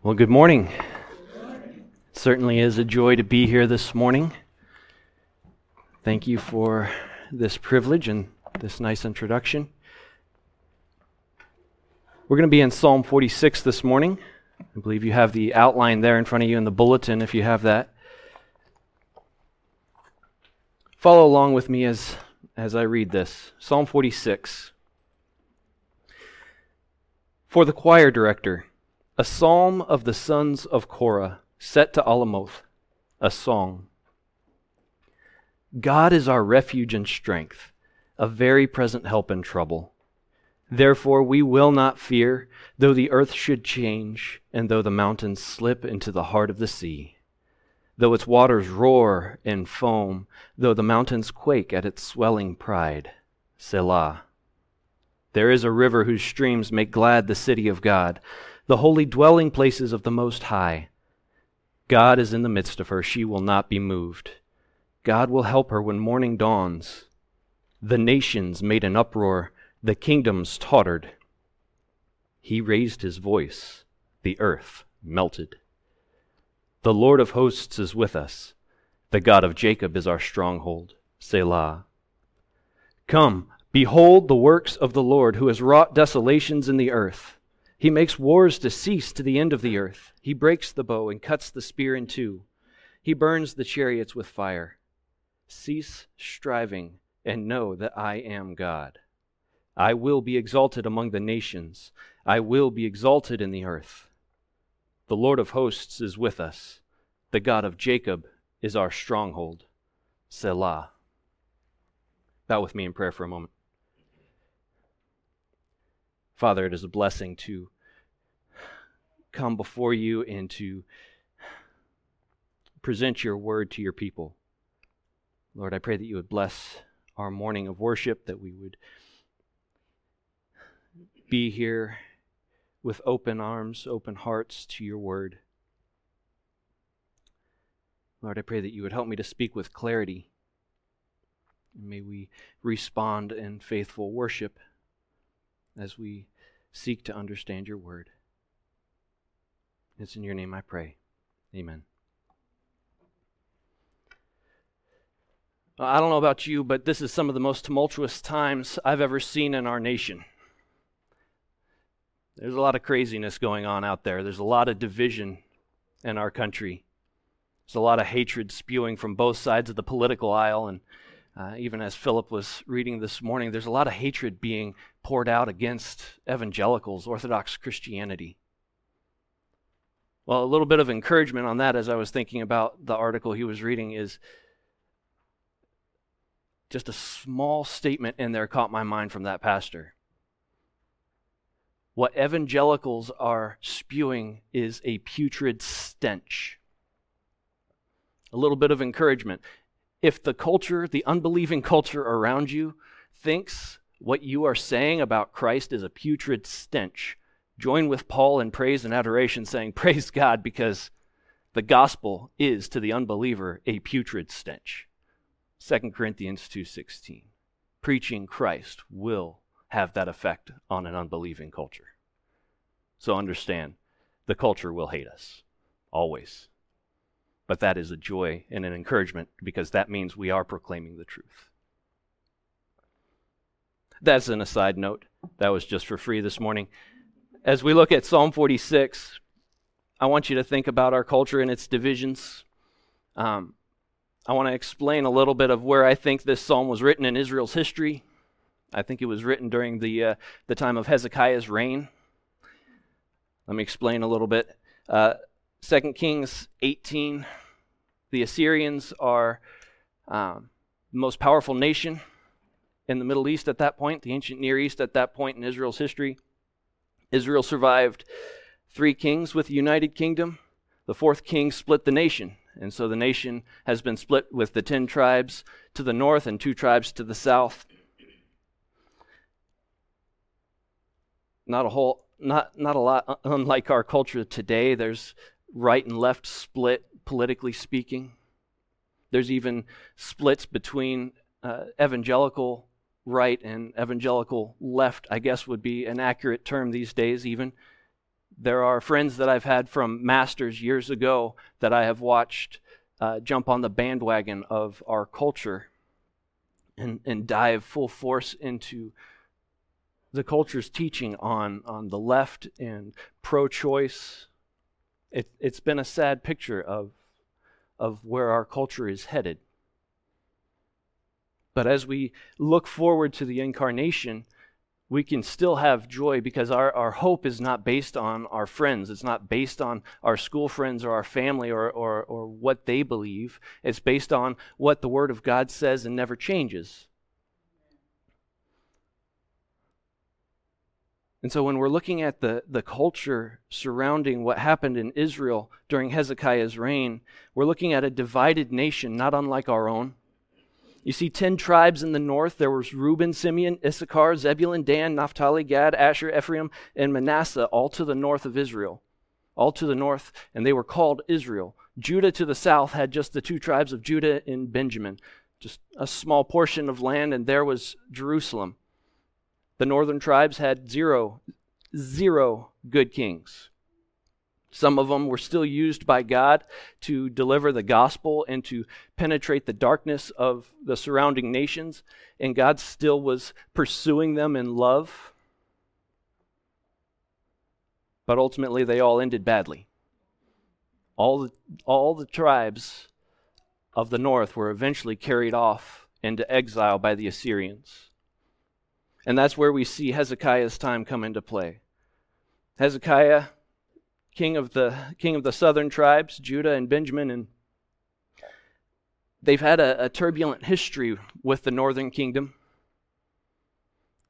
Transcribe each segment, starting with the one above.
Well, good morning. Certainly is a joy to be here this morning. Thank you for this privilege and this nice introduction. We're going to be in Psalm 46 this morning. I believe you have the outline there in front of you in the bulletin if you have that. Follow along with me as, as I read this. Psalm 46. For the choir director, a psalm of the sons of Korah, set to Alamoth, a song. God is our refuge and strength, a very present help in trouble. Therefore we will not fear, though the earth should change, and though the mountains slip into the heart of the sea, though its waters roar and foam, though the mountains quake at its swelling pride. Selah. There is a river whose streams make glad the city of God the holy dwelling places of the Most High. God is in the midst of her. She will not be moved. God will help her when morning dawns. The nations made an uproar, the kingdoms tottered. He raised his voice, the earth melted. The Lord of hosts is with us. The God of Jacob is our stronghold. Selah. Come, behold the works of the Lord, who has wrought desolations in the earth. He makes wars to cease to the end of the earth. He breaks the bow and cuts the spear in two. He burns the chariots with fire. Cease striving and know that I am God. I will be exalted among the nations. I will be exalted in the earth. The Lord of hosts is with us. The God of Jacob is our stronghold. Selah. Bow with me in prayer for a moment. Father, it is a blessing to come before you and to present your word to your people. Lord, I pray that you would bless our morning of worship, that we would be here with open arms, open hearts to your word. Lord, I pray that you would help me to speak with clarity. May we respond in faithful worship as we seek to understand your word. It's in your name I pray. Amen. I don't know about you, but this is some of the most tumultuous times I've ever seen in our nation. There's a lot of craziness going on out there. There's a lot of division in our country. There's a lot of hatred spewing from both sides of the political aisle, and uh, even as Philip was reading this morning, there's a lot of hatred being poured out against evangelicals, Orthodox Christianity. Well, a little bit of encouragement on that as I was thinking about the article he was reading is just a small statement in there caught my mind from that pastor. What evangelicals are spewing is a putrid stench. A little bit of encouragement if the culture, the unbelieving culture around you, thinks what you are saying about Christ is a putrid stench, join with Paul in praise and adoration, saying, Praise God, because the gospel is to the unbeliever a putrid stench. 2 Corinthians 2:16. Preaching Christ will have that effect on an unbelieving culture. So understand, the culture will hate us always. But that is a joy and an encouragement because that means we are proclaiming the truth. That's an aside note. That was just for free this morning. As we look at Psalm 46, I want you to think about our culture and its divisions. Um, I want to explain a little bit of where I think this psalm was written in Israel's history. I think it was written during the, uh, the time of Hezekiah's reign. Let me explain a little bit. Uh, 2 Kings 18, the Assyrians are um, the most powerful nation in the Middle East at that point, the ancient Near East at that point in Israel's history. Israel survived three kings with the United Kingdom. The fourth king split the nation, and so the nation has been split with the ten tribes to the north and two tribes to the south. Not a whole, not not a lot unlike our culture today. There's right and left split, politically speaking. There's even splits between uh, evangelical right and evangelical left, I guess would be an accurate term these days, even. There are friends that I've had from masters years ago that I have watched uh, jump on the bandwagon of our culture and, and dive full force into the culture's teaching on, on the left and pro choice. It, it's been a sad picture of, of where our culture is headed. But as we look forward to the incarnation, we can still have joy because our, our hope is not based on our friends. It's not based on our school friends or our family or, or, or what they believe. It's based on what the Word of God says and never changes. And so when we're looking at the, the culture surrounding what happened in Israel during Hezekiah's reign, we're looking at a divided nation, not unlike our own. You see 10 tribes in the north. There was Reuben, Simeon, Issachar, Zebulun, Dan, Naphtali, Gad, Asher, Ephraim, and Manasseh, all to the north of Israel. All to the north, and they were called Israel. Judah to the south had just the two tribes of Judah and Benjamin, just a small portion of land, and there was Jerusalem. The northern tribes had zero, zero good kings. Some of them were still used by God to deliver the gospel and to penetrate the darkness of the surrounding nations, and God still was pursuing them in love. But ultimately, they all ended badly. All the, all the tribes of the north were eventually carried off into exile by the Assyrians. And that's where we see Hezekiah's time come into play. Hezekiah king of the king of the southern tribes, Judah and Benjamin, and they've had a, a turbulent history with the northern kingdom.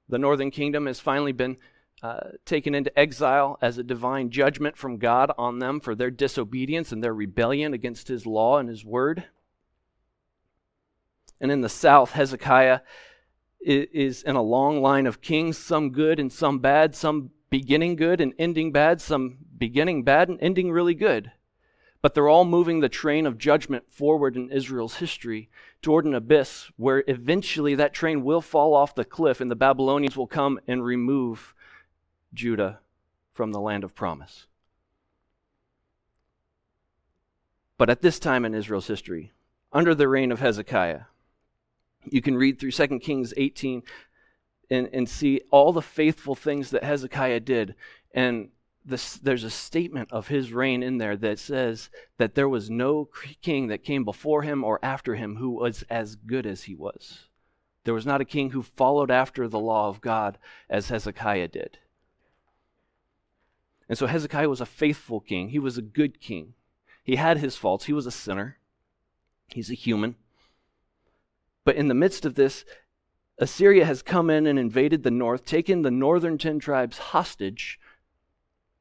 The northern kingdom has finally been uh, taken into exile as a divine judgment from God on them for their disobedience and their rebellion against his law and his word. And in the south, Hezekiah is in a long line of kings, some good and some bad, some beginning good and ending bad, some beginning bad and ending really good. But they're all moving the train of judgment forward in Israel's history toward an abyss where eventually that train will fall off the cliff and the Babylonians will come and remove Judah from the land of promise. But at this time in Israel's history, under the reign of Hezekiah, you can read through 2 Kings 18 and, and see all the faithful things that Hezekiah did. And this, there's a statement of his reign in there that says that there was no king that came before him or after him who was as good as he was. There was not a king who followed after the law of God as Hezekiah did. And so Hezekiah was a faithful king. He was a good king. He had his faults. He was a sinner. He's a human. But in the midst of this, Assyria has come in and invaded the north, taken the northern 10 tribes hostage,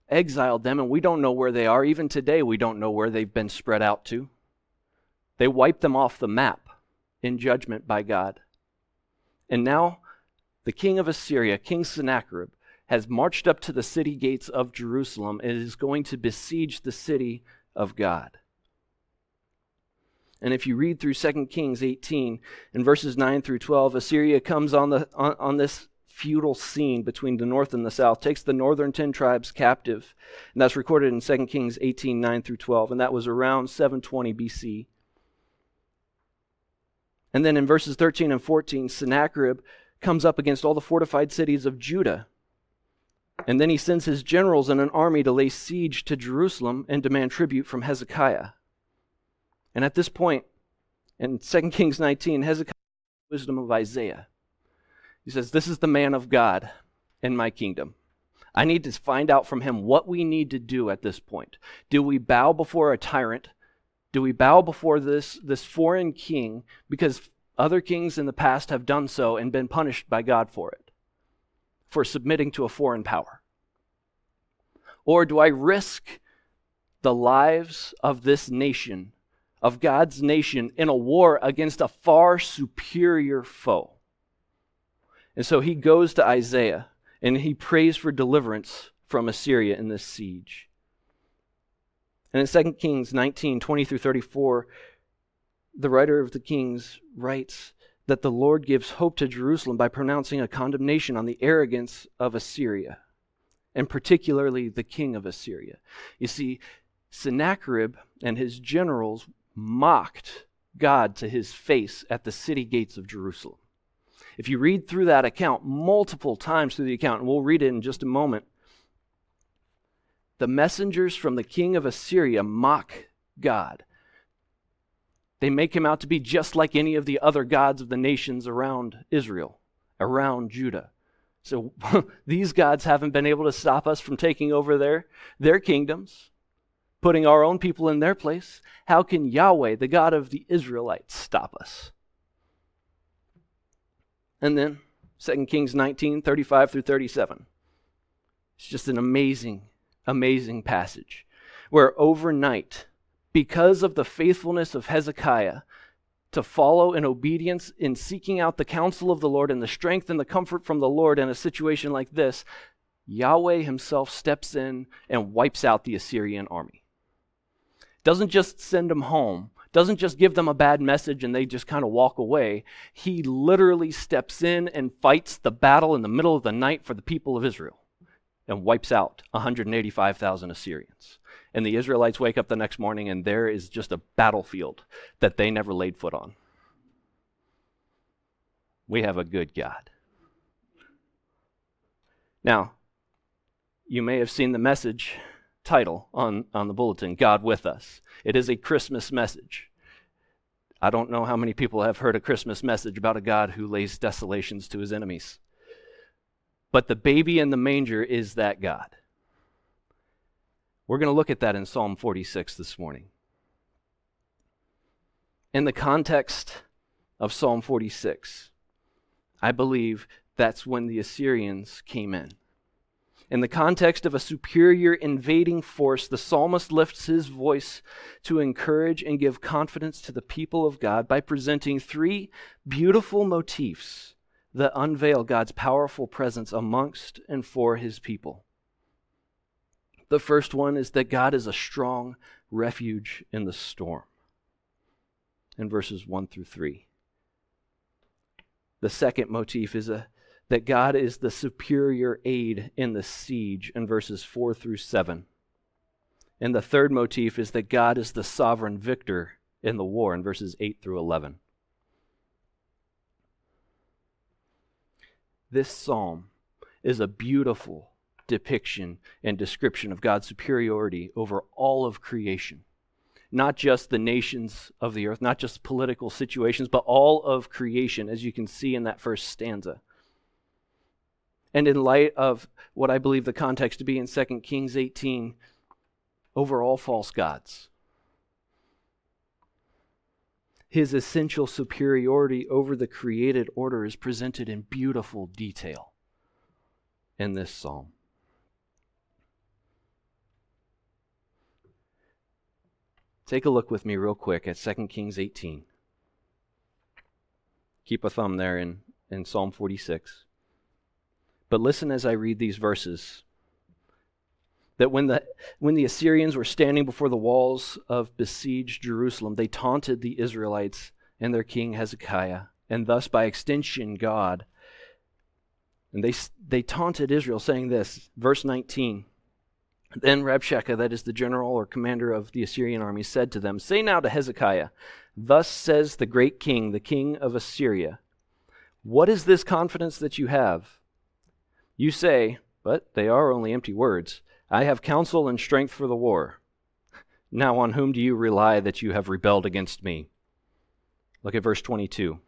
exiled them, and we don't know where they are. Even today, we don't know where they've been spread out to. They wiped them off the map in judgment by God. And now, the king of Assyria, King Sennacherib, has marched up to the city gates of Jerusalem and is going to besiege the city of God. And if you read through 2 Kings 18 in verses 9 through 12, Assyria comes on, the, on, on, this feudal scene between the north and the south, takes the northern 10 tribes captive. And that's recorded in 2 Kings 18 9 through 12. And that was around 720 BC. And then in verses 13 and 14, Sennacherib comes up against all the fortified cities of Judah. And then he sends his generals and an army to lay siege to Jerusalem and demand tribute from Hezekiah. And at this point, in 2 Kings 19, Hezekiah wisdom of Isaiah. He says, This is the man of God in my kingdom. I need to find out from him what we need to do at this point. Do we bow before a tyrant? Do we bow before this, this foreign king because other kings in the past have done so and been punished by God for it, for submitting to a foreign power? Or do I risk the lives of this nation of God's nation in a war against a far superior foe. And so he goes to Isaiah and he prays for deliverance from Assyria in this siege. And in 2 Kings 19 20 through 34, the writer of the Kings writes that the Lord gives hope to Jerusalem by pronouncing a condemnation on the arrogance of Assyria. and particularly the king of Assyria. You see, Sennacherib and his generals mocked God to his face at the city gates of Jerusalem. If you read through that account multiple times through the account, and we'll read it in just a moment, the messengers from the king of Assyria mock God. They make him out to be just like any of the other gods of the nations around Israel, around Judah. So these gods haven't been able to stop us from taking over their, their kingdoms, putting our own people in their place. How can Yahweh, the God of the Israelites, stop us? And then 2 Kings 19, 35 through 37. It's just an amazing, amazing passage where overnight, because of the faithfulness of Hezekiah, to follow in obedience in seeking out the counsel of the Lord and the strength and the comfort from the Lord in a situation like this, Yahweh himself steps in and wipes out the Assyrian army. Doesn't just send them home, doesn't just give them a bad message and they just kind of walk away. He literally steps in and fights the battle in the middle of the night for the people of Israel and wipes out 185,000 Assyrians. And the Israelites wake up the next morning and there is just a battlefield that they never laid foot on. We have a good God. Now, you may have seen the message title on, on the bulletin God with Us. It is a Christmas message. I don't know how many people have heard a Christmas message about a God who lays desolations to his enemies. But the baby in the manger is that God. We're going to look at that in Psalm 46 this morning. In the context of Psalm 46, I believe that's when the Assyrians came in. In the context of a superior invading force, the psalmist lifts his voice to encourage and give confidence to the people of God by presenting three beautiful motifs that unveil God's powerful presence amongst and for his people. The first one is that God is a strong refuge in the storm, in verses 1 through 3. The second motif is a, that God is the superior aid in the siege, in verses 4 through 7. And the third motif is that God is the sovereign victor in the war, in verses 8 through 11. This psalm is a beautiful depiction and description of God's superiority over all of creation. Not just the nations of the earth, not just political situations, but all of creation, as you can see in that first stanza. And in light of what I believe the context to be in 2 Kings 18, over all false gods. His essential superiority over the created order is presented in beautiful detail in this psalm. Take a look with me, real quick, at 2 Kings 18. Keep a thumb there in, in Psalm 46. But listen as I read these verses. That when the, when the Assyrians were standing before the walls of besieged Jerusalem, they taunted the Israelites and their king Hezekiah, and thus by extension God. And they, they taunted Israel, saying this, verse 19 then Rabshakeh, that is the general or commander of the Assyrian army, said to them, Say now to Hezekiah, Thus says the great king, the king of Assyria, What is this confidence that you have? You say, but they are only empty words, I have counsel and strength for the war. Now on whom do you rely that you have rebelled against me? Look at verse 22.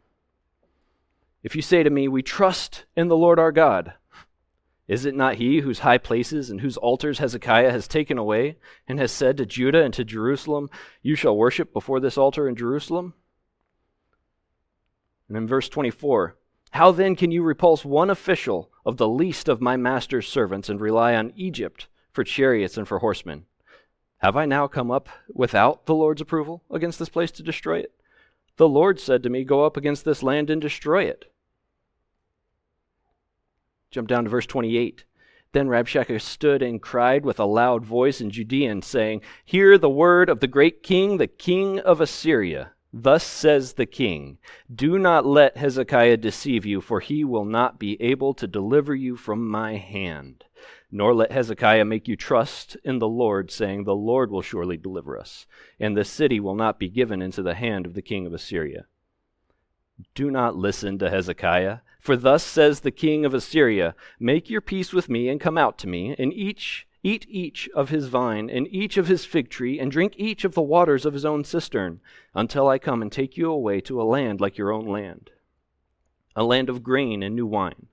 If you say to me, We trust in the Lord our God, is it not he whose high places and whose altars Hezekiah has taken away, and has said to Judah and to Jerusalem, You shall worship before this altar in Jerusalem? And in verse 24, How then can you repulse one official of the least of my master's servants and rely on Egypt for chariots and for horsemen? Have I now come up without the Lord's approval against this place to destroy it? The Lord said to me, Go up against this land and destroy it. Jump down to verse 28. Then Rabshakeh stood and cried with a loud voice in Judean, saying, Hear the word of the great king, the king of Assyria. Thus says the king Do not let Hezekiah deceive you, for he will not be able to deliver you from my hand. Nor let Hezekiah make you trust in the Lord, saying, The Lord will surely deliver us, and the city will not be given into the hand of the king of Assyria. Do not listen to Hezekiah, for thus says the king of Assyria Make your peace with me, and come out to me, and each Eat each of his vine, and each of his fig tree, and drink each of the waters of his own cistern, until I come and take you away to a land like your own land, a land of grain and new wine,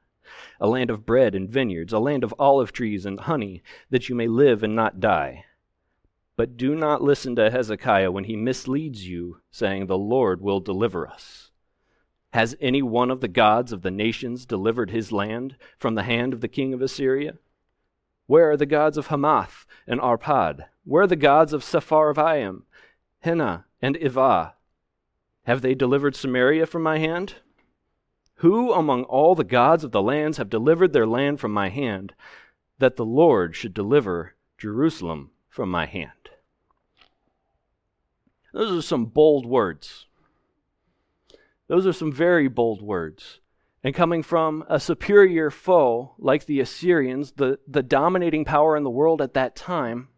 a land of bread and vineyards, a land of olive trees and honey, that you may live and not die. But do not listen to Hezekiah when he misleads you, saying, The Lord will deliver us. Has any one of the gods of the nations delivered his land from the hand of the king of Assyria? Where are the gods of Hamath and Arpad? Where are the gods of Sepharvaim, Hena, and Ivah? Have they delivered Samaria from my hand? Who among all the gods of the lands have delivered their land from my hand, that the Lord should deliver Jerusalem from my hand? Those are some bold words. Those are some very bold words and coming from a superior foe like the Assyrians, the, the dominating power in the world at that time,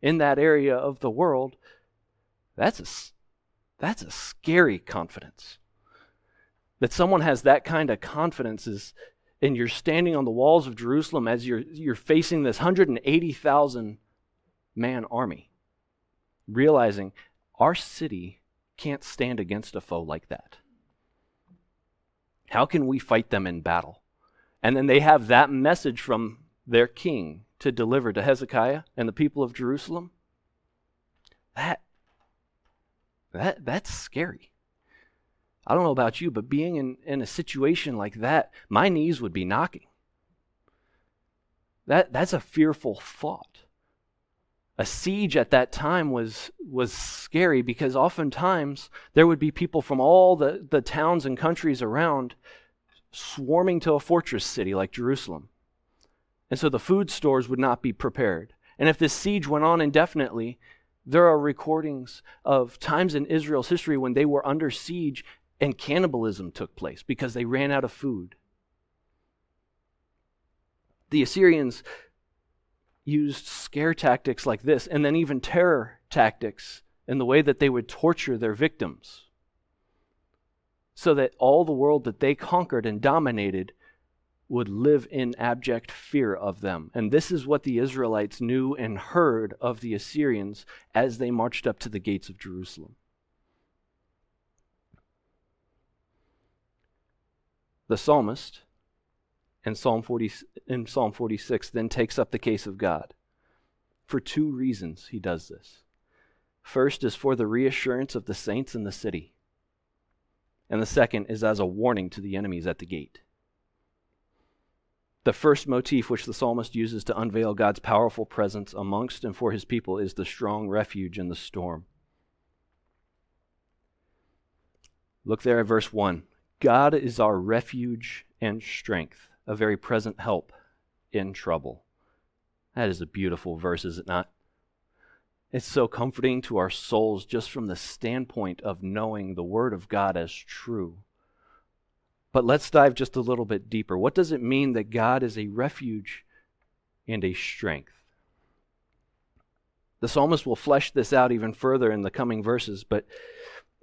in that area of the world, that's a, that's a scary confidence. That someone has that kind of confidence is, and you're standing on the walls of Jerusalem as you're, you're facing this 180,000 man army, realizing our city can't stand against a foe like that. How can we fight them in battle? And then they have that message from their king to deliver to Hezekiah and the people of Jerusalem. That, that that's scary. I don't know about you, but being in, in a situation like that, my knees would be knocking. That, that's a fearful thought. A siege at that time was, was scary because oftentimes there would be people from all the, the towns and countries around swarming to a fortress city like Jerusalem. And so the food stores would not be prepared. And if this siege went on indefinitely, there are recordings of times in Israel's history when they were under siege and cannibalism took place because they ran out of food. The Assyrians used scare tactics like this and then even terror tactics in the way that they would torture their victims so that all the world that they conquered and dominated would live in abject fear of them. And this is what the Israelites knew and heard of the Assyrians as they marched up to the gates of Jerusalem. The psalmist in Psalm, 40, in Psalm 46 then takes up the case of God. For two reasons he does this. First is for the reassurance of the saints in the city and the second is as a warning to the enemies at the gate. The first motif which the psalmist uses to unveil God's powerful presence amongst and for his people is the strong refuge in the storm. Look there at verse 1. God is our refuge and strength, a very present help in trouble. That is a beautiful verse, is it not? It's so comforting to our souls just from the standpoint of knowing the Word of God as true. But let's dive just a little bit deeper. What does it mean that God is a refuge and a strength? The psalmist will flesh this out even further in the coming verses, but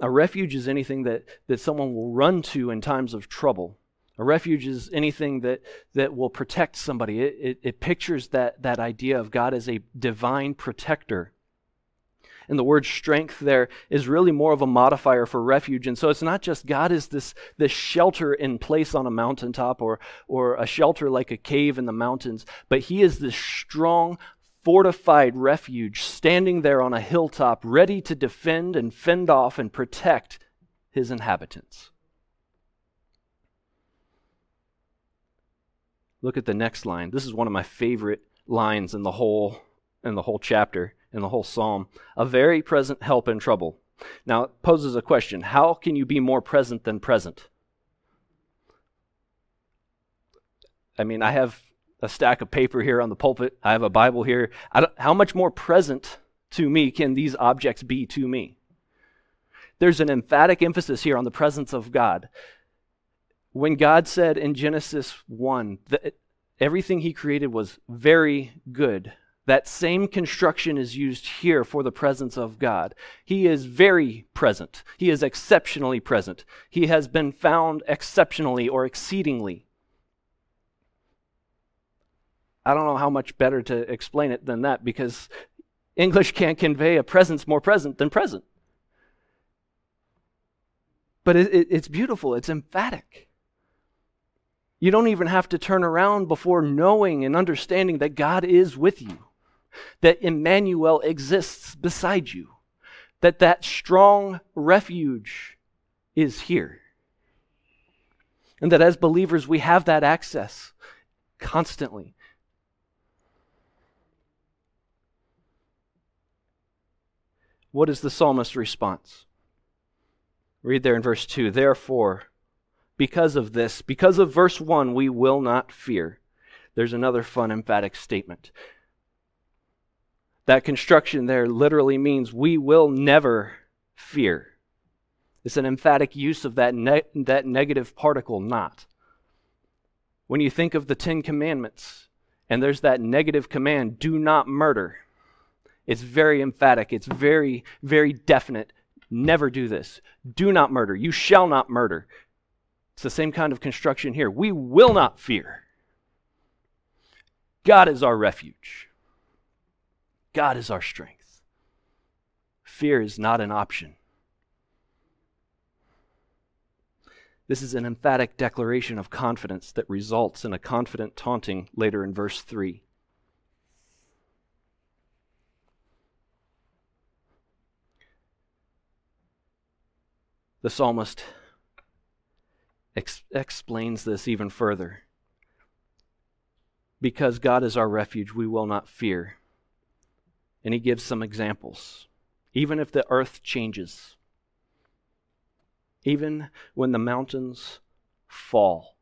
a refuge is anything that, that someone will run to in times of trouble. A refuge is anything that, that will protect somebody. It, it, it pictures that, that idea of God as a divine protector and the word strength there is really more of a modifier for refuge. And so it's not just God is this, this shelter in place on a mountaintop or, or a shelter like a cave in the mountains, but He is this strong, fortified refuge standing there on a hilltop, ready to defend and fend off and protect His inhabitants. Look at the next line. This is one of my favorite lines in the whole in the whole chapter in the whole psalm, a very present help in trouble. Now, it poses a question how can you be more present than present? I mean, I have a stack of paper here on the pulpit, I have a Bible here. how much more present to me can these objects be to me? There's an emphatic emphasis here on the presence of God. When God said in Genesis 1 that everything he created was very good, that same construction is used here for the presence of God. He is very present. He is exceptionally present. He has been found exceptionally or exceedingly. I don't know how much better to explain it than that because English can't convey a presence more present than present. But it, it, it's beautiful, it's emphatic. You don't even have to turn around before knowing and understanding that God is with you, that Emmanuel exists beside you, that that strong refuge is here. And that as believers, we have that access constantly. What is the psalmist's response? Read there in verse 2 Therefore, because of this, because of verse 1, we will not fear. There's another fun, emphatic statement. That construction there literally means we will never fear. It's an emphatic use of that, ne- that negative particle, not. When you think of the Ten Commandments, and there's that negative command, do not murder, it's very emphatic, it's very, very definite. Never do this. Do not murder. You shall not murder. It's the same kind of construction here. We will not fear. God is our refuge, God is our strength. Fear is not an option. This is an emphatic declaration of confidence that results in a confident taunting later in verse 3. The psalmist ex- explains this even further. Because God is our refuge, we will not fear. And he gives some examples. Even if the earth changes, even when the mountains fall,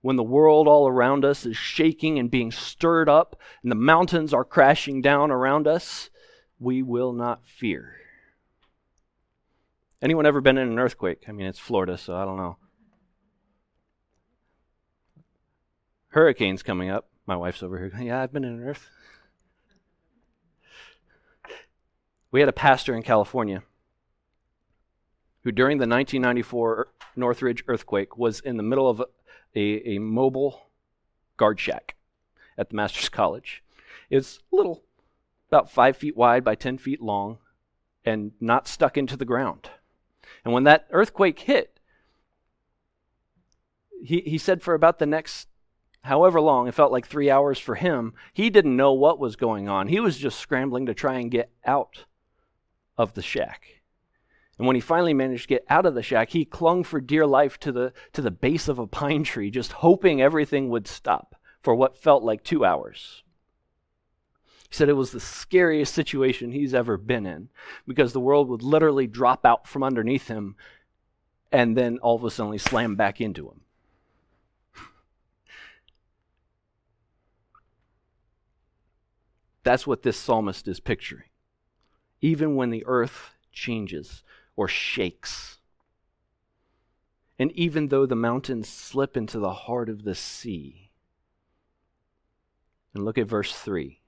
when the world all around us is shaking and being stirred up, and the mountains are crashing down around us, we will not fear. Anyone ever been in an earthquake? I mean, it's Florida, so I don't know. Hurricanes coming up. My wife's over here. Yeah, I've been in an earth. We had a pastor in California who, during the 1994 Northridge earthquake, was in the middle of a, a, mobile guard shack at the Master's College. It's little, about five feet wide by 10 feet long, and not stuck into the ground. And when that earthquake hit, he, he said for about the next however long, it felt like three hours for him, he didn't know what was going on. He was just scrambling to try and get out of the shack. And when he finally managed to get out of the shack, he clung for dear life to the, to the base of a pine tree, just hoping everything would stop for what felt like two hours. He said it was the scariest situation he's ever been in because the world would literally drop out from underneath him and then all of a sudden slam back into him. That's what this psalmist is picturing. Even when the earth changes or shakes, and even though the mountains slip into the heart of the sea. And look at verse 3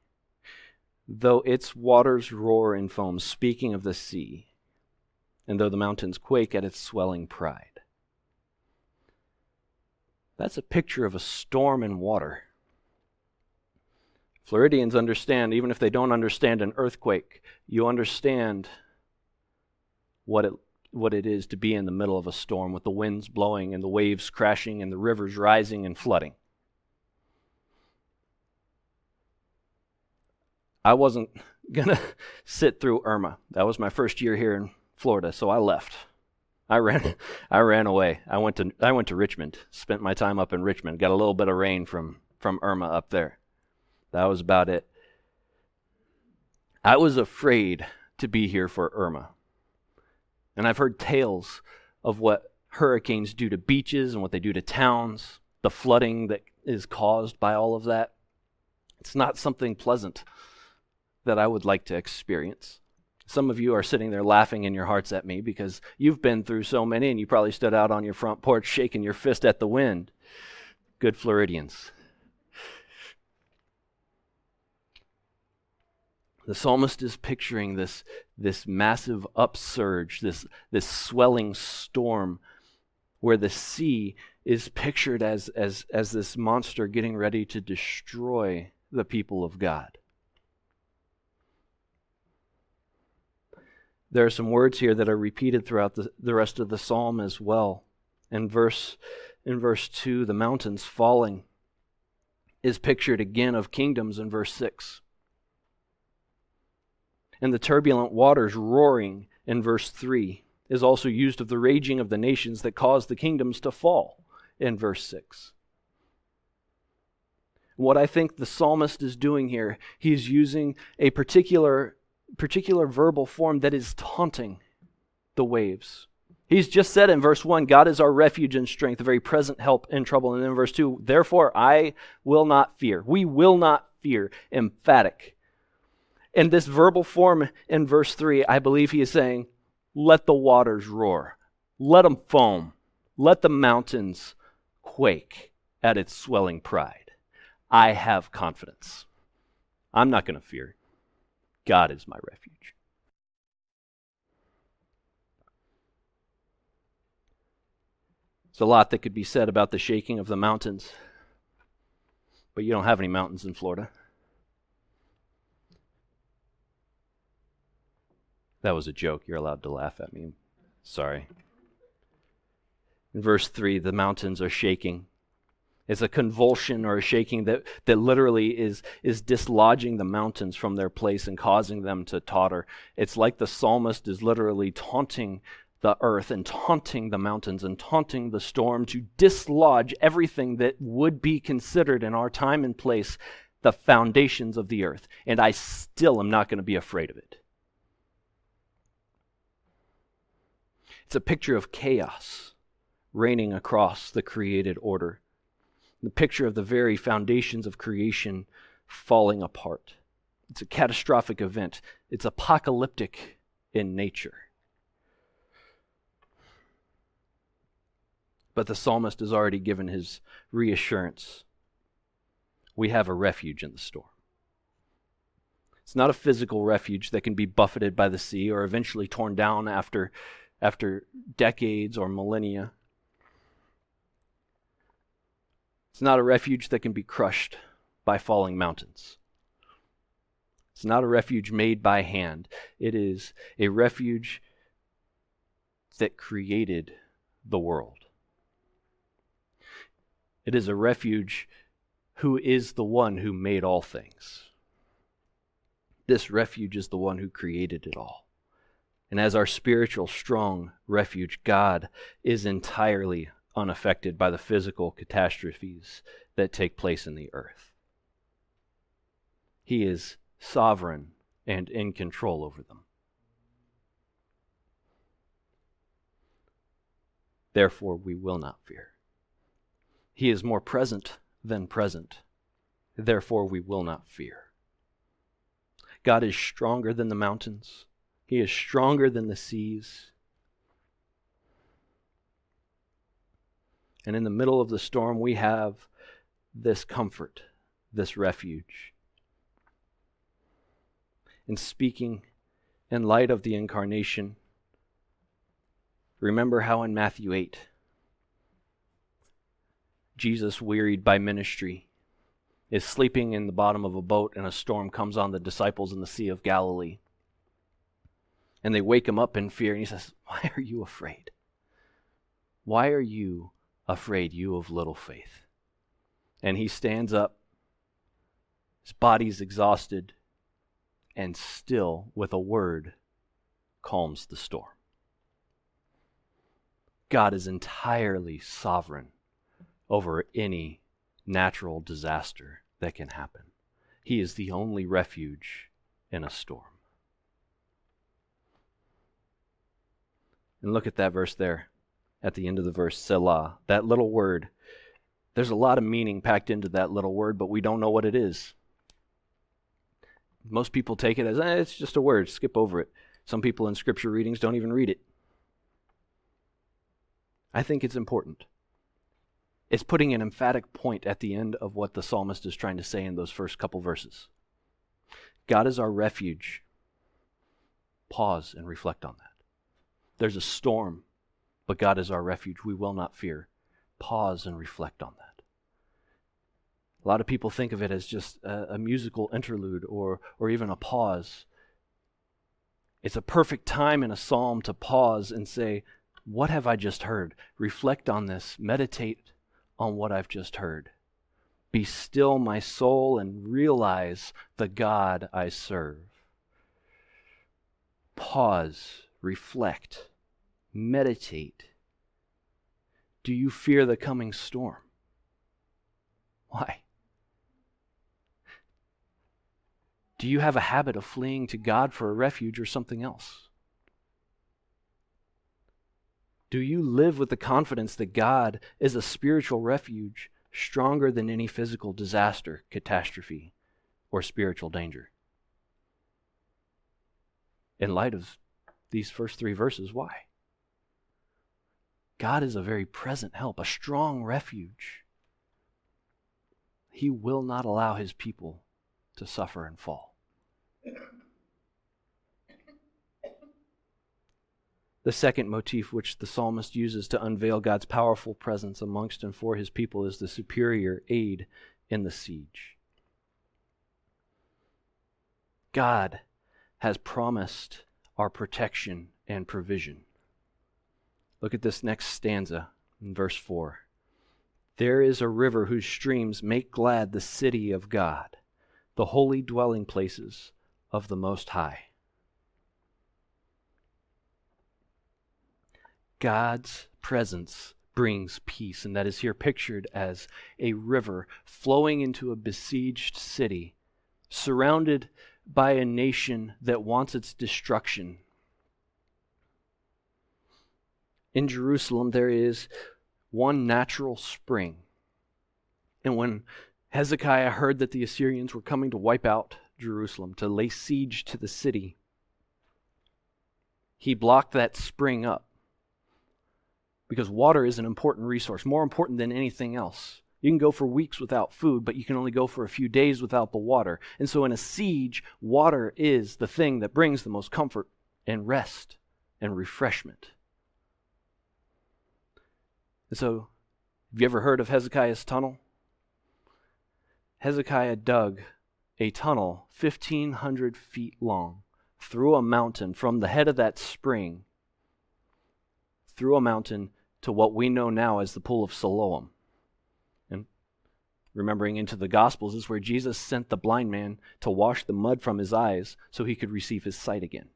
though its waters roar and foam, speaking of the sea, and though the mountains quake at its swelling pride. That's a picture of a storm in water. Floridians understand, even if they don't understand an earthquake, you understand what it, what it is to be in the middle of a storm with the winds blowing and the waves crashing and the rivers rising and flooding. I wasn't going to sit through Irma. That was my first year here in Florida, so I left. I ran I ran away. I went to I went to Richmond. Spent my time up in Richmond. Got a little bit of rain from from Irma up there. That was about it. I was afraid to be here for Irma. And I've heard tales of what hurricanes do to beaches and what they do to towns, the flooding that is caused by all of that. It's not something pleasant that I would like to experience, Some of you are sitting there laughing in your hearts at me because you've been through so many and you probably stood out on your front porch shaking your fist at the wind. Good Floridians. The psalmist is picturing this, this massive upsurge, this, this swelling storm, where the sea is pictured as, as, as this monster getting ready to destroy the people of God. There are some words here that are repeated throughout the, the rest of the psalm as well. In verse, in verse 2, the mountains falling is pictured again of kingdoms in verse 6 and the turbulent waters roaring in verse 3 is also used of the raging of the nations that caused the kingdoms to fall in verse 6. What I think the psalmist is doing here, he's using a particular, particular verbal form that is taunting the waves. He's just said in verse 1, God is our refuge and strength, a very present help in trouble. And then in verse 2, therefore I will not fear. We will not fear. Emphatic. In this verbal form in verse 3, I believe he is saying, Let the waters roar, let them foam, let the mountains quake at its swelling pride. I have confidence. I'm not going to fear. God is my refuge. There's a lot that could be said about the shaking of the mountains, but you don't have any mountains in Florida. That was a joke. You're allowed to laugh at me. Sorry. In verse 3, the mountains are shaking. It's a convulsion or a shaking that, that literally is, is dislodging the mountains from their place and causing them to totter. It's like the psalmist is literally taunting the earth and taunting the mountains and taunting the storm to dislodge everything that would be considered in our time and place the foundations of the earth. And I still am not going to be afraid of it. It's a picture of chaos reigning across the created order, the picture of the very foundations of creation falling apart. It's a catastrophic event, it's apocalyptic in nature. But the psalmist has already given his reassurance. We have a refuge in the storm. It's not a physical refuge that can be buffeted by the sea or eventually torn down after after decades or millennia. It's not a refuge that can be crushed by falling mountains. It's not a refuge made by hand. It is a refuge that created the world. It is a refuge who is the one who made all things. This refuge is the one who created it all. And as our spiritual strong refuge, God is entirely unaffected by the physical catastrophes that take place in the earth. He is sovereign and in control over them. Therefore, we will not fear. He is more present than present. Therefore, we will not fear. God is stronger than the mountains. He is stronger than the seas. And in the middle of the storm, we have this comfort, this refuge. In speaking in light of the incarnation, remember how in Matthew 8, Jesus, wearied by ministry, is sleeping in the bottom of a boat and a storm comes on the disciples in the Sea of Galilee and they wake him up in fear. And he says, Why are you afraid? Why are you afraid, you of little faith? And he stands up, his body's exhausted, and still, with a word, calms the storm. God is entirely sovereign over any natural disaster that can happen. He is the only refuge in a storm. And look at that verse there at the end of the verse, Selah. That little word. There's a lot of meaning packed into that little word, but we don't know what it is. Most people take it as eh, it's just a word, skip over it. Some people in scripture readings don't even read it. I think it's important. It's putting an emphatic point at the end of what the psalmist is trying to say in those first couple verses. God is our refuge. Pause and reflect on that. There's a storm, but God is our refuge. We will not fear. Pause and reflect on that. A lot of people think of it as just a, a musical interlude or, or even a pause. It's a perfect time in a psalm to pause and say, What have I just heard? Reflect on this, meditate on what I've just heard. Be still, my soul, and realize the God I serve. Pause, reflect, meditate. Do you fear the coming storm? Why? Do you have a habit of fleeing to God for a refuge or something else? Do you live with the confidence that God is a spiritual refuge stronger than any physical disaster, catastrophe, or spiritual danger? In light of these first three verses, why? God is a very present help, a strong refuge. He will not allow his people to suffer and fall. The second motif which the psalmist uses to unveil God's powerful presence amongst and for his people is the superior aid in the siege. God has promised our protection and provision. Look at this next stanza in verse 4. There is a river whose streams make glad the city of God, the holy dwelling places of the Most High. God's presence brings peace, and that is here pictured as a river flowing into a besieged city, surrounded by a nation that wants its destruction. In Jerusalem, there is one natural spring. And when Hezekiah heard that the Assyrians were coming to wipe out Jerusalem, to lay siege to the city, he blocked that spring up because water is an important resource, more important than anything else. You can go for weeks without food, but you can only go for a few days without the water. And so, in a siege, water is the thing that brings the most comfort and rest and refreshment. And so, have you ever heard of Hezekiah's tunnel? Hezekiah dug a tunnel 1,500 feet long through a mountain from the head of that spring, through a mountain to what we know now as the Pool of Siloam. And remembering into the Gospels is where Jesus sent the blind man to wash the mud from his eyes so he could receive his sight again.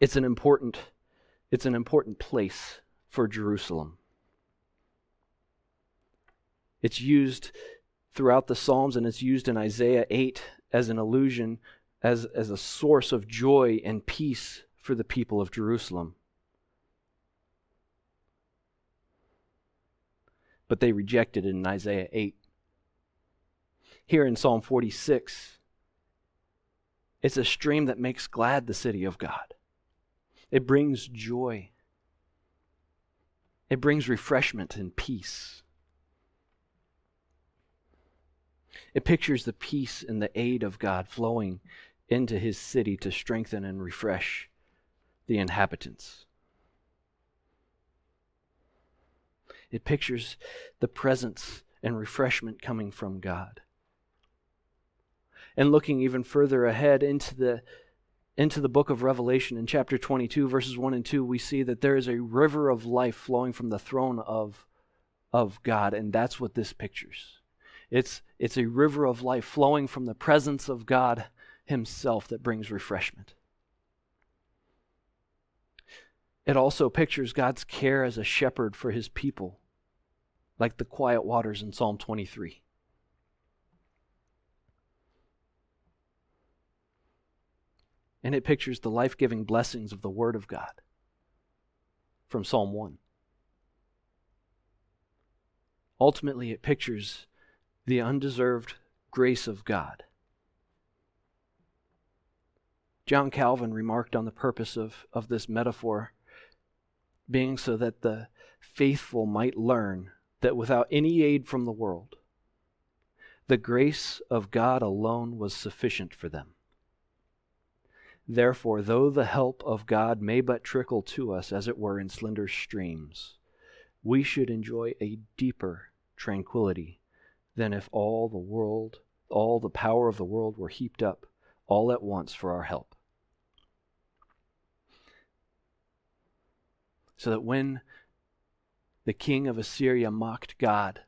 It's an important, it's an important place for Jerusalem. It's used throughout the Psalms, and it's used in Isaiah 8 as an allusion, as, as a source of joy and peace for the people of Jerusalem. But they rejected it in Isaiah 8. Here in Psalm 46, it's a stream that makes glad the city of God. It brings joy. It brings refreshment and peace. It pictures the peace and the aid of God flowing into his city to strengthen and refresh the inhabitants. It pictures the presence and refreshment coming from God. And looking even further ahead into the into the book of Revelation in chapter 22 verses 1 and 2 we see that there is a river of life flowing from the throne of of God and that's what this pictures. It's, it's a river of life flowing from the presence of God Himself that brings refreshment. It also pictures God's care as a shepherd for His people, like the quiet waters in Psalm 23. And it pictures the life giving blessings of the Word of God from Psalm 1. Ultimately, it pictures the undeserved grace of God. John Calvin remarked on the purpose of, of this metaphor being so that the faithful might learn that without any aid from the world, the grace of God alone was sufficient for them. Therefore, though the help of God may but trickle to us, as it were, in slender streams, we should enjoy a deeper tranquility than if all the world, all the power of the world were heaped up all at once for our help. So that when the king of Assyria mocked God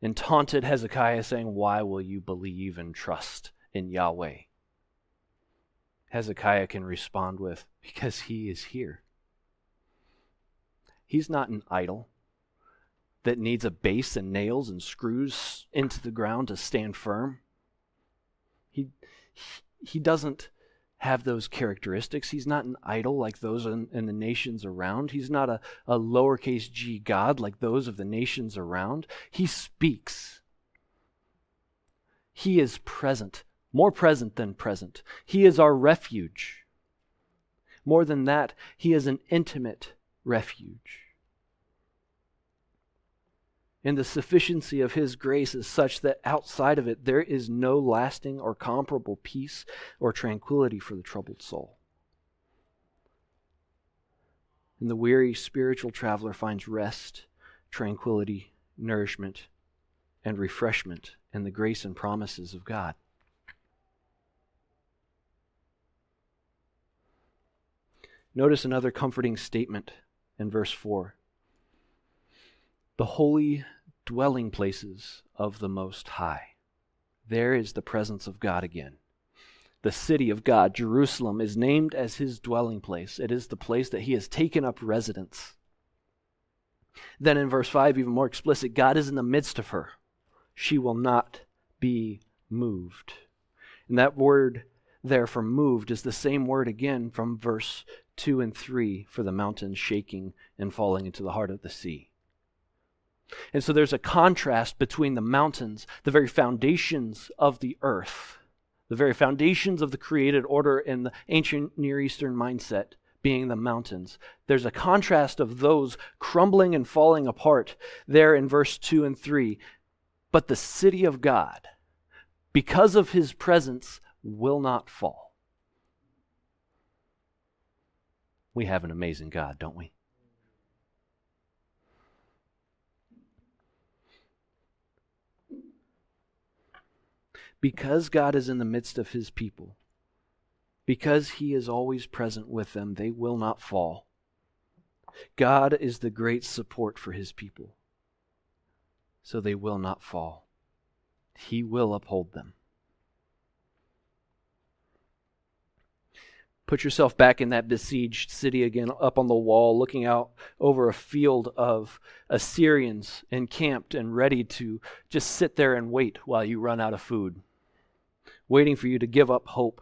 and taunted Hezekiah, saying, Why will you believe and trust in Yahweh? Hezekiah can respond with, Because he is here. He's not an idol that needs a base and nails and screws into the ground to stand firm. He, he doesn't have those characteristics. He's not an idol like those in, in, the nations around. He's not a, a lowercase g God like those of the nations around. He speaks. He is present, more present than present. He is our refuge. More than that, He is an intimate refuge and the sufficiency of His grace is such that outside of it there is no lasting or comparable peace or tranquility for the troubled soul. And the weary spiritual traveler finds rest, tranquility, nourishment, and refreshment in the grace and promises of God. Notice another comforting statement in verse 4 the holy dwelling places of the Most High. There is the presence of God again. The city of God, Jerusalem, is named as his dwelling place. It is the place that he has taken up residence. Then in verse 5, even more explicit, God is in the midst of her. She will not be moved. And that word there for moved is the same word again from verse 2 and 3 for the mountains shaking and falling into the heart of the sea. And so there's a contrast between the mountains, the very foundations of the earth, the very foundations of the created order in the ancient Near Eastern mindset being the mountains. There's a contrast of those crumbling and falling apart there in verse 2 and 3. But the city of God, because of his presence, will not fall. We have an amazing God, don't we? because God is in the midst of his people, because he is always present with them, they will not fall. God is the great support for his people, so they will not fall. He will uphold them. Put yourself back in that besieged city again, up on the wall, looking out over a field of Assyrians encamped and ready to just sit there and wait while you run out of food waiting for you to give up hope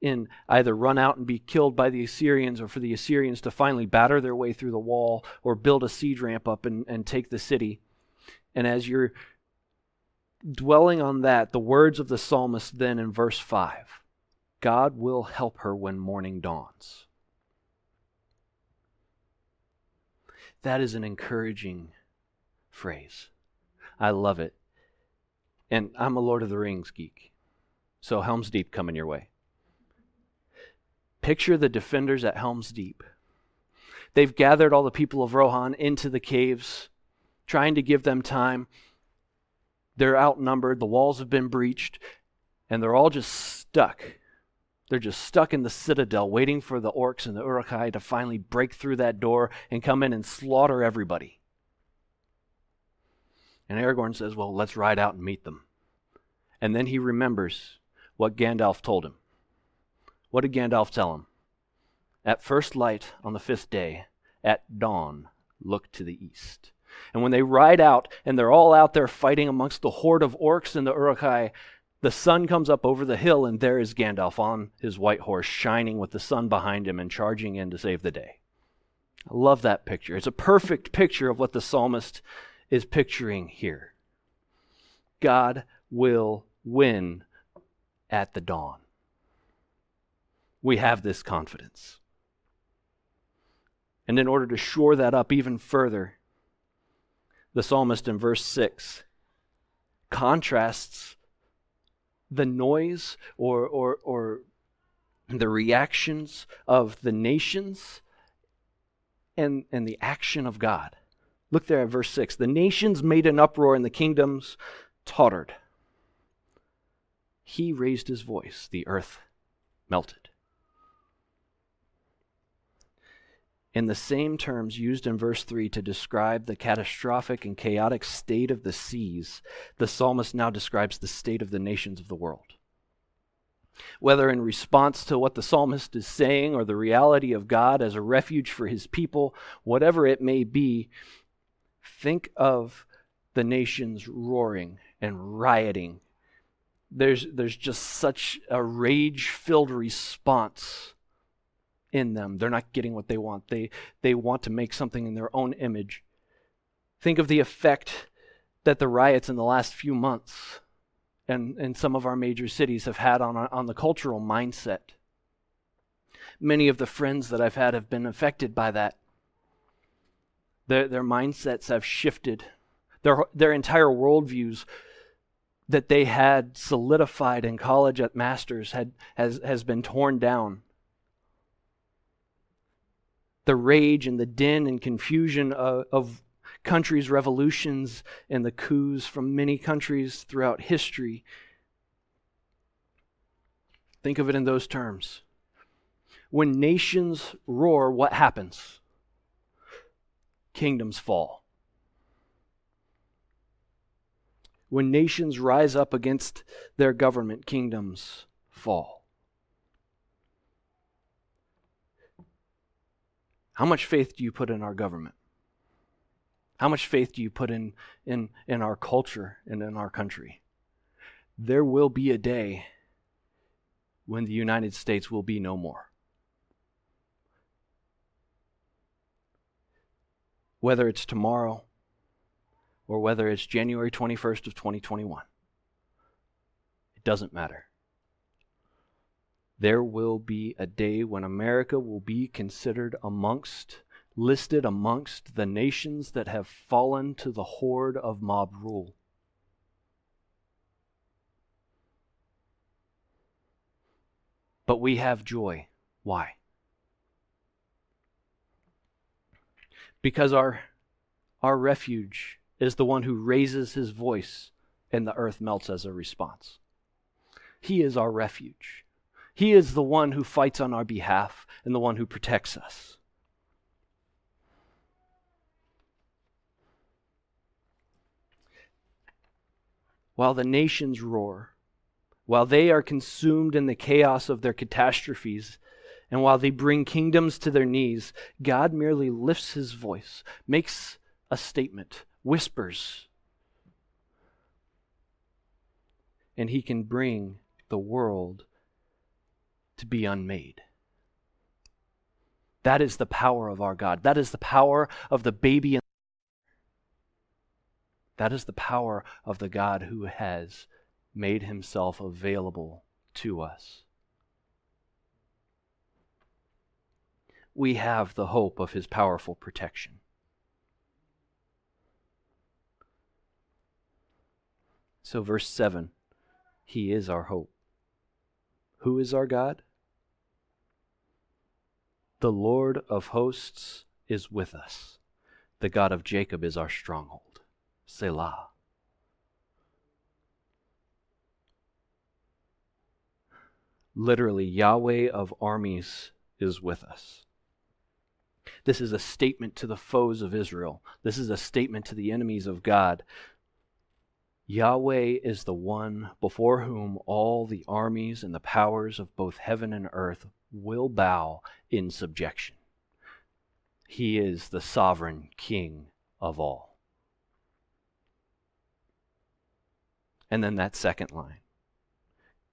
in either run out and be killed by the Assyrians or for the Assyrians to finally batter their way through the wall or build a siege ramp up and, and take the city. And as you're dwelling on that, the words of the psalmist then in verse 5 God will help her when morning dawns. That is an encouraging phrase. I love it. And I'm a Lord of the Rings geek. So Helm's Deep coming your way. Picture the defenders at Helm's Deep. They've gathered all the people of Rohan into the caves, trying to give them time. They're outnumbered, the walls have been breached, and they're all just stuck. They're just stuck in the citadel, waiting for the orcs and the Uruk-hai to finally break through that door and come in and slaughter everybody. And Aragorn says, Well, let's ride out and meet them. And then he remembers what Gandalf told him. What did Gandalf tell him? At first light on the fifth day, at dawn, look to the east. And when they ride out and they're all out there fighting amongst the horde of orcs and the Uruk-hai, the sun comes up over the hill, and there is Gandalf on his white horse, shining with the sun behind him and charging in to save the day. I love that picture. It's a perfect picture of what the psalmist is picturing here. God will win at the dawn. we have this confidence. And in order to shore that up even further, the psalmist in verse 6 contrasts the noise or, or, or the reactions of the nations and, and the action of God. Look there at verse 6. The nations made an uproar and the kingdoms tottered. He raised his voice, the earth melted. In the same terms used in verse 3 to describe the catastrophic and chaotic state of the seas, the psalmist now describes the state of the nations of the world. Whether in response to what the psalmist is saying or the reality of God as a refuge for his people, whatever it may be, think of the nations roaring and rioting. There's, there's just such a rage filled response in them. They're not getting what they want. They, they want to make something in their own image. Think of the effect that the riots in the last few months and, and some of our major cities have had on, on the cultural mindset. Many of the friends that I've had have been affected by that. Their, their mindsets have shifted. Their, their entire worldviews that they had solidified in college at masters had, has, has been torn down the rage and the din and confusion of, of countries' revolutions and the coups from many countries throughout history. Think of it in those terms. When nations roar, what happens? Kingdoms fall. When nations rise up against their government, kingdoms fall. How much faith do you put in our government? How much faith do you put in, in, in our culture and in our country? There will be a day when the United States will be no more. Whether it's tomorrow or whether it's January 21st of 2021, it doesn't matter there will be a day when America will be considered amongst, listed amongst the nations that have fallen to the horde of mob rule. But we have joy. Why? Because our, our refuge is the one who raises his voice and the earth melts as a response. He is our refuge. He is the one who fights on our behalf and the one who protects us. While the nations roar, while they are consumed in the chaos of their catastrophes, and while they bring kingdoms to their knees, God merely lifts his voice, makes a statement, whispers, and he can bring the world to be unmade. That is the power of our God. That is the power of the baby. In- That is the power of the God who has made himself available to us. We have the hope of his powerful protection. So, verse 7 He is our hope. Who is our God? The Lord of hosts is with us. The God of Jacob is our stronghold. Selah. Literally, Yahweh of armies is with us. This is a statement to the foes of Israel. This is a statement to the enemies of God. Yahweh is the one before whom all the armies and the powers of both heaven and earth will bow in subjection. He is the sovereign king of all. And then that second line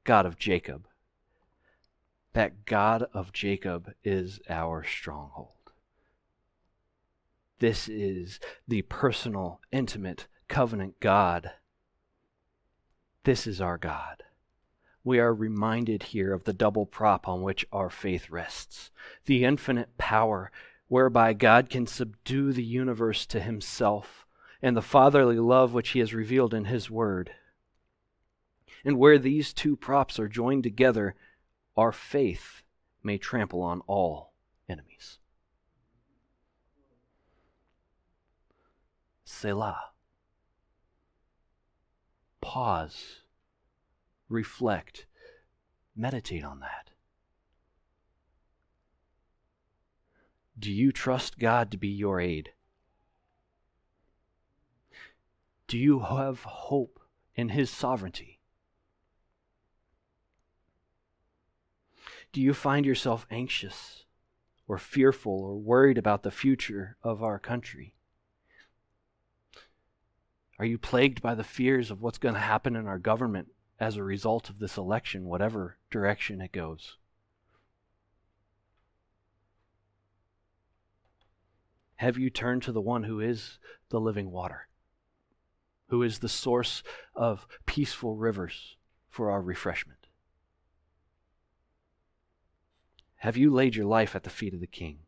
God of Jacob. That God of Jacob is our stronghold. This is the personal, intimate, covenant God. This is our God we are reminded here of the double prop on which our faith rests the infinite power whereby God can subdue the universe to himself, and the fatherly love which he has revealed in his word. And where these two props are joined together, our faith may trample on all enemies. Selah. Pause. Reflect. Meditate on that. Do you trust God to be your aid? Do you have hope in His sovereignty? Do you find yourself anxious or fearful or worried about the future of our country? Are you plagued by the fears of what's going to happen in our government as a result of this election, whatever direction it goes? Have you turned to the one who is the living water, who is the source of peaceful rivers for our refreshment? Have you laid your life at the feet of the King?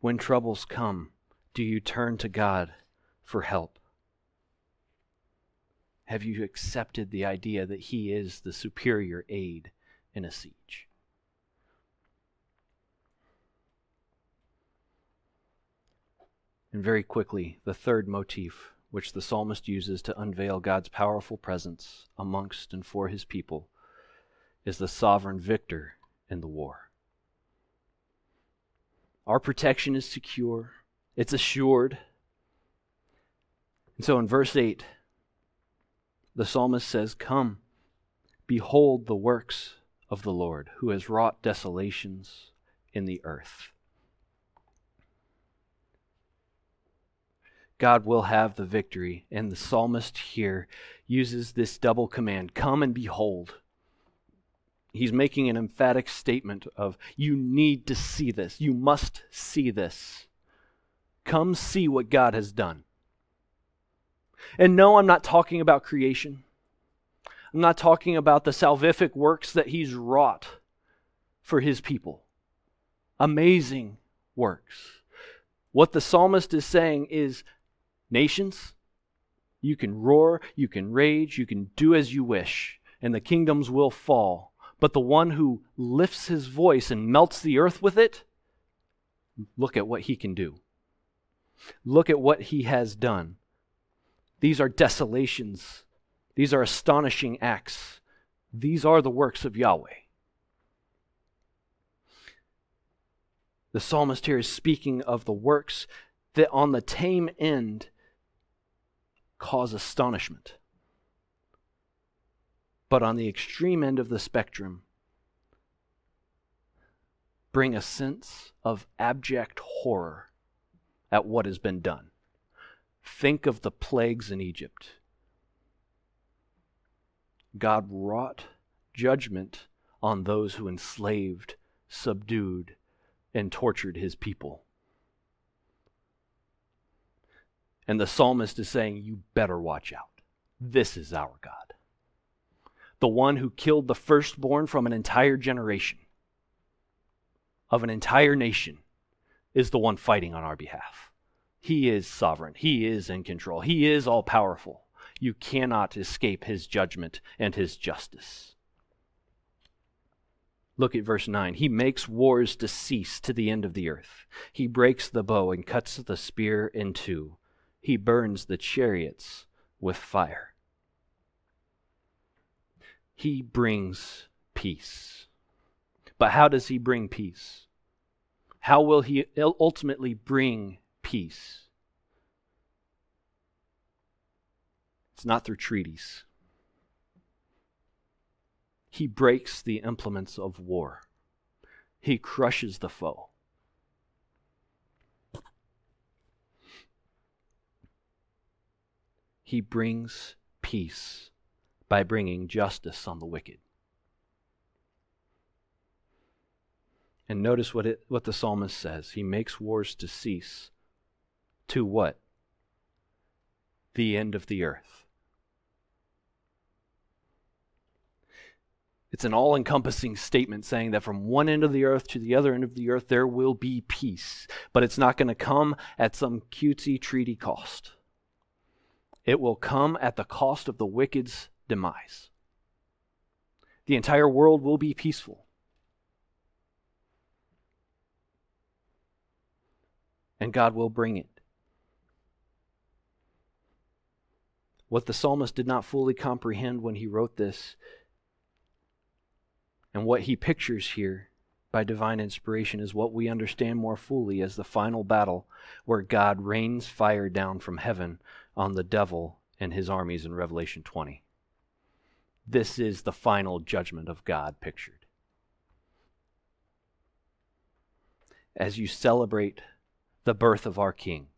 When troubles come, do you turn to God for help? Have you accepted the idea that He is the superior aid in a siege? And very quickly, the third motif, which the psalmist uses to unveil God's powerful presence amongst and for his people, is the sovereign victor in the war. Our protection is secure, it's assured. And so in verse 8, the psalmist says, Come, behold the works of the Lord, who has wrought desolations in the earth. God will have the victory. And the psalmist here uses this double command come and behold. He's making an emphatic statement of, you need to see this. You must see this. Come see what God has done. And no, I'm not talking about creation. I'm not talking about the salvific works that He's wrought for His people. Amazing works. What the psalmist is saying is Nations, you can roar, you can rage, you can do as you wish, and the kingdoms will fall. But the one who lifts his voice and melts the earth with it, look at what he can do. Look at what he has done. These are desolations. These are astonishing acts. These are the works of Yahweh. The psalmist here is speaking of the works that on the tame end cause astonishment. But on the extreme end of the spectrum, bring a sense of abject horror at what has been done. Think of the plagues in Egypt. God wrought judgment on those who enslaved, subdued, and tortured his people. And the psalmist is saying, You better watch out. This is our God. The one who killed the firstborn from an entire generation, of an entire nation, is the one fighting on our behalf. He is sovereign. He is in control. He is all powerful. You cannot escape his judgment and his justice. Look at verse 9. He makes wars to cease to the end of the earth. He breaks the bow and cuts the spear in two he burns the chariots with fire. He brings peace. But how does he bring peace? How will he ultimately bring peace? It's not through treaties. He breaks the implements of war. He crushes the foe. he brings peace by bringing justice on the wicked. And notice what, it, what the psalmist says. He makes wars to cease. To what? The end of the earth. It's an all encompassing statement saying that from one end of the earth to the other end of the earth, there will be peace. But it's not going to come at some cutesy treaty cost. It will come at the cost of the wicked's demise. The entire world will be peaceful. And God will bring it. What the psalmist did not fully comprehend when he wrote this and what he pictures here by divine inspiration is what we understand more fully as the final battle where God rains fire down from heaven on the devil and his armies in Revelation 20. This is the final judgment of God pictured. As you celebrate the birth of our King,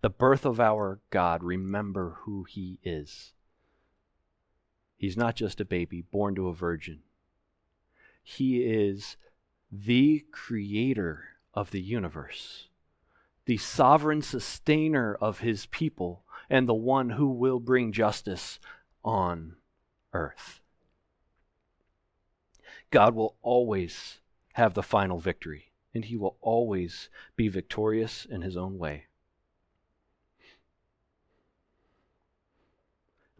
the birth of our God, remember who he is. He's not just a baby born to a virgin. He is the creator of the universe, the sovereign sustainer of his people, and the one who will bring justice on earth. God will always have the final victory, and he will always be victorious in his own way.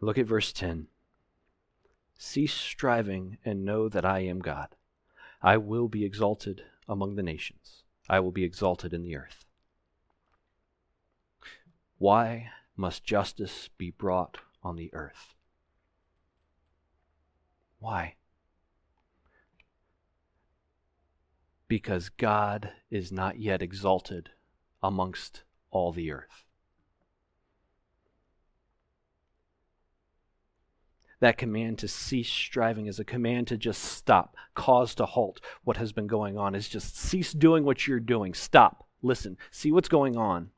Look at verse 10. Cease striving and know that I am God. I will be exalted among the nations, I will be exalted in the earth. Why must justice be brought on the earth? Why? Because God is not yet exalted amongst all the earth. That command to cease striving is a command to just stop, cause to halt what has been going on. Is just cease doing what you're doing. Stop, listen, see what's going on,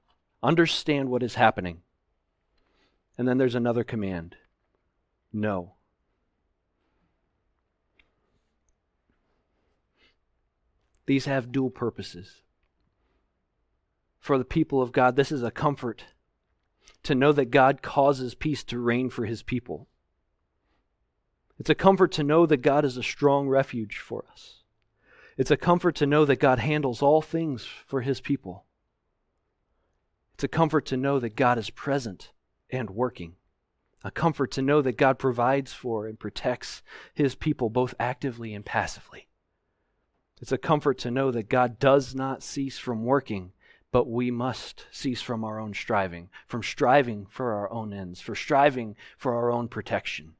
understand what is happening. And then there's another command know. These have dual purposes. For the people of God, this is a comfort to know that God causes peace to reign for his people. It's a comfort to know that God is a strong refuge for us. It's a comfort to know that God handles all things for his people. It's a comfort to know that God is present and working. A comfort to know that God provides for and protects his people both actively and passively. It's a comfort to know that God does not cease from working, but we must cease from our own striving, from striving for our own ends, for striving for our own protection.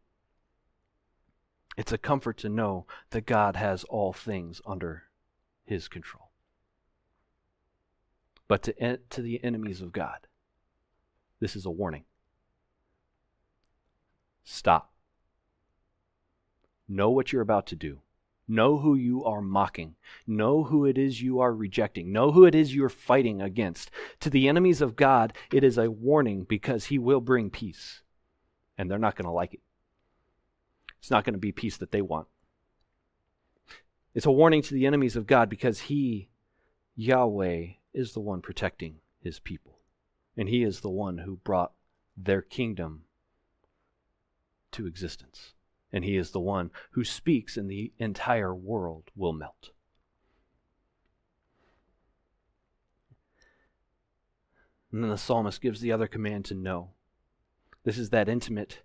It's a comfort to know that God has all things under his control. But to, to the enemies of God, this is a warning. Stop. Know what you're about to do. Know who you are mocking. Know who it is you are rejecting. Know who it is you're fighting against. To the enemies of God, it is a warning because he will bring peace. And they're not going to like it. It's not going to be peace that they want. It's a warning to the enemies of God because He, Yahweh, is the one protecting His people. And He is the one who brought their kingdom to existence. And He is the one who speaks, and the entire world will melt. And then the psalmist gives the other command to know. This is that intimate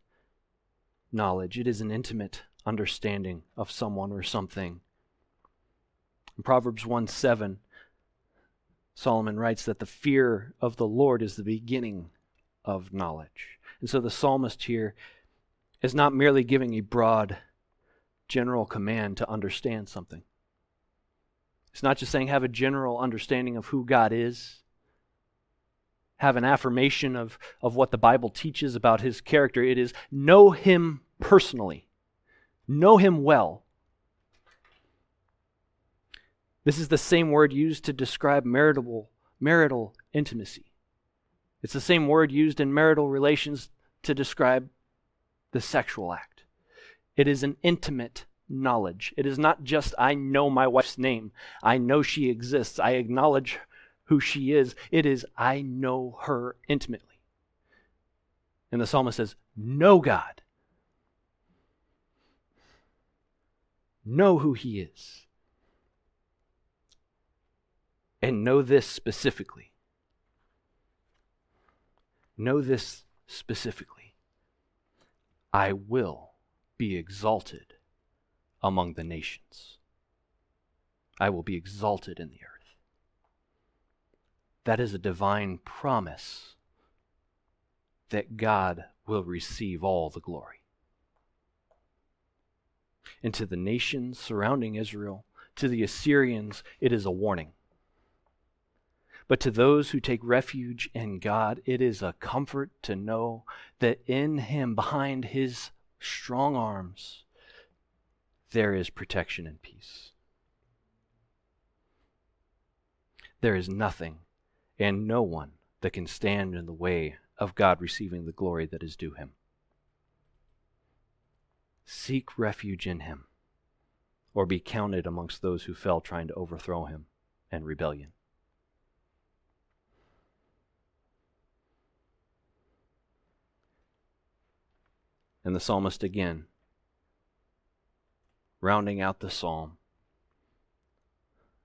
knowledge, it is an intimate understanding of someone or something. In Proverbs 1 7, Solomon writes that the fear of the Lord is the beginning of knowledge. And so the psalmist here is not merely giving a broad general command to understand something. It's not just saying have a general understanding of who God is have an affirmation of, of what the Bible teaches about his character. It is know him personally, know him well. This is the same word used to describe marital, marital intimacy. It's the same word used in marital relations to describe the sexual act. It is an intimate knowledge. It is not just, I know my wife's name, I know she exists, I acknowledge who she is. It is, I know her intimately. And the psalmist says, Know God. Know who He is. And know this specifically. Know this specifically. I will be exalted among the nations. I will be exalted in the earth. That is a divine promise that God will receive all the glory. And to the nations surrounding Israel, to the Assyrians, it is a warning. But to those who take refuge in God, it is a comfort to know that in Him, behind His strong arms, there is protection and peace. There is nothing and no one that can stand in the way of God receiving the glory that is due Him. Seek refuge in Him, or be counted amongst those who fell trying to overthrow Him and rebellion. And the psalmist again, rounding out the psalm,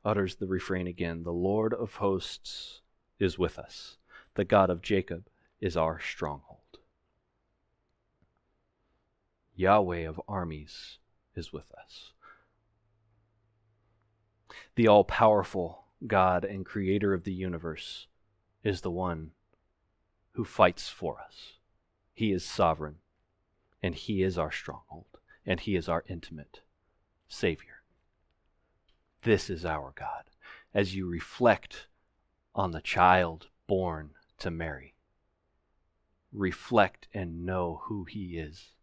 utters the refrain again The Lord of hosts is with us, the God of Jacob is our stronghold. Yahweh of armies is with us. The all powerful God and creator of the universe is the one who fights for us. He is sovereign and He is our stronghold, and He is our intimate Savior. This is our God. As you reflect on the child born to Mary, reflect and know who He is.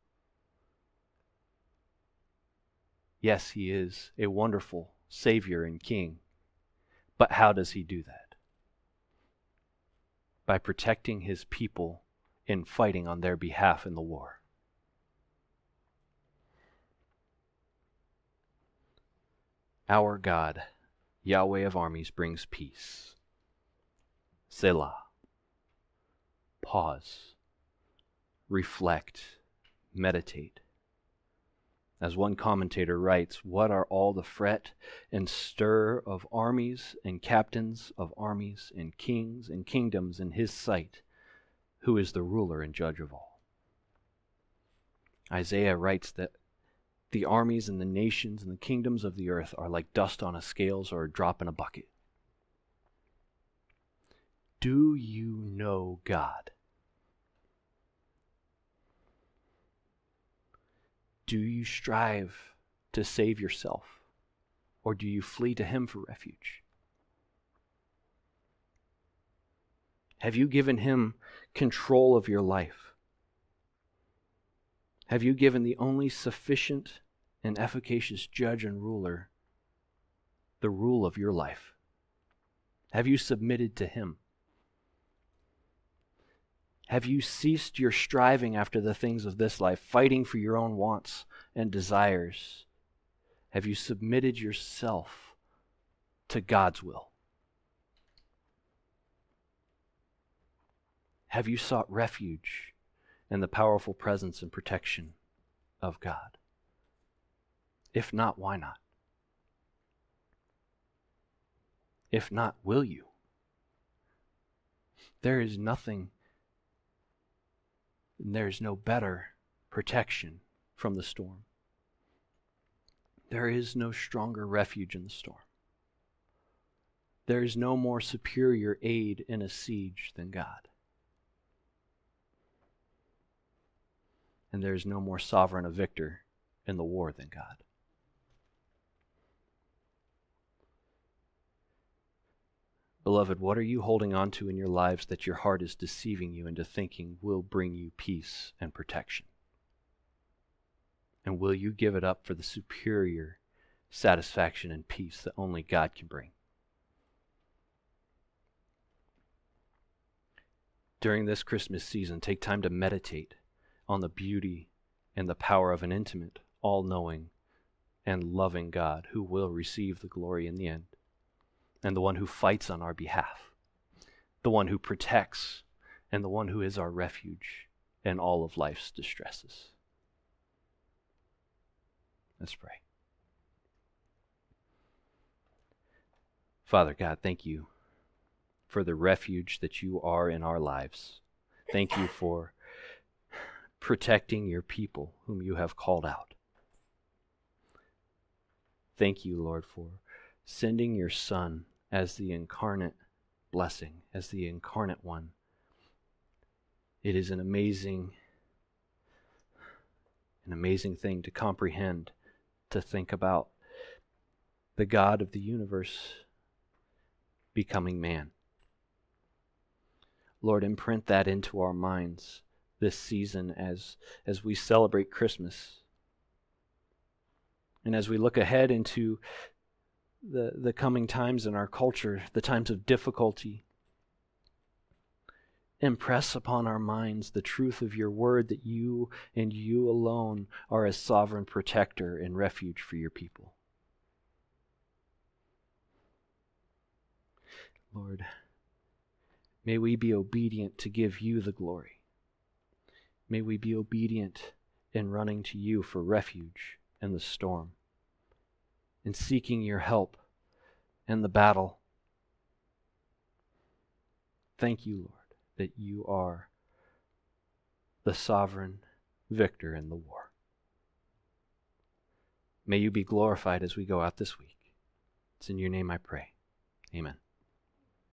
Yes, He is a wonderful Savior and King, but how does He do that? By protecting His people in fighting on their behalf in the war. Our God, Yahweh of armies, brings peace. Selah. Pause. Reflect. Meditate. As one commentator writes, What are all the fret and stir of armies and captains of armies and kings and kingdoms in his sight, who is the ruler and judge of all? Isaiah writes that the armies and the nations and the kingdoms of the earth are like dust on a scales or a drop in a bucket. Do you know God? Do you strive to save yourself? Or do you flee to Him for refuge? Have you given Him control of your life? Have you given the only sufficient and efficacious judge and ruler the rule of your life? Have you submitted to Him? Have you ceased your striving after the things of this life, fighting for your own wants and desires? Have you submitted yourself to God's will? Have you sought refuge in the powerful presence and protection of God? If not, why not? If not, will you? There is nothing, there is no better protection from the storm. There is no stronger refuge in the storm. There is no more superior aid in a siege than God. and there is no more sovereign a victor in the war than God. Beloved, what are you holding on to in your lives that your heart is deceiving you into thinking will bring you peace and protection? And will you give it up for the superior satisfaction and peace that only God can bring? During this Christmas season, take time to meditate on the beauty and the power of an intimate, all knowing, and loving God who will receive the glory in the end, and the one who fights on our behalf, the one who protects, and the one who is our refuge in all of life's distresses. Let's pray. Father God, thank you for the refuge that you are in our lives. Thank you for protecting your people whom you have called out. Thank you, Lord, for sending your Son as the incarnate blessing, as the incarnate one. It is an amazing, an amazing thing to comprehend, to think about the God of the universe becoming man. Lord, imprint that into our minds this season as, as we celebrate Christmas. And as we look ahead into the, the coming times in our culture, the times of difficulty, impress upon our minds the truth of your word that you and you alone are a sovereign protector and refuge for your people. Lord, may we be obedient to give you the glory. May we be obedient in running to you for refuge in the storm, in seeking your help in the battle. Thank you, Lord, that you are the sovereign victor in the war. May you be glorified as we go out this week. It's in your name I pray. Amen.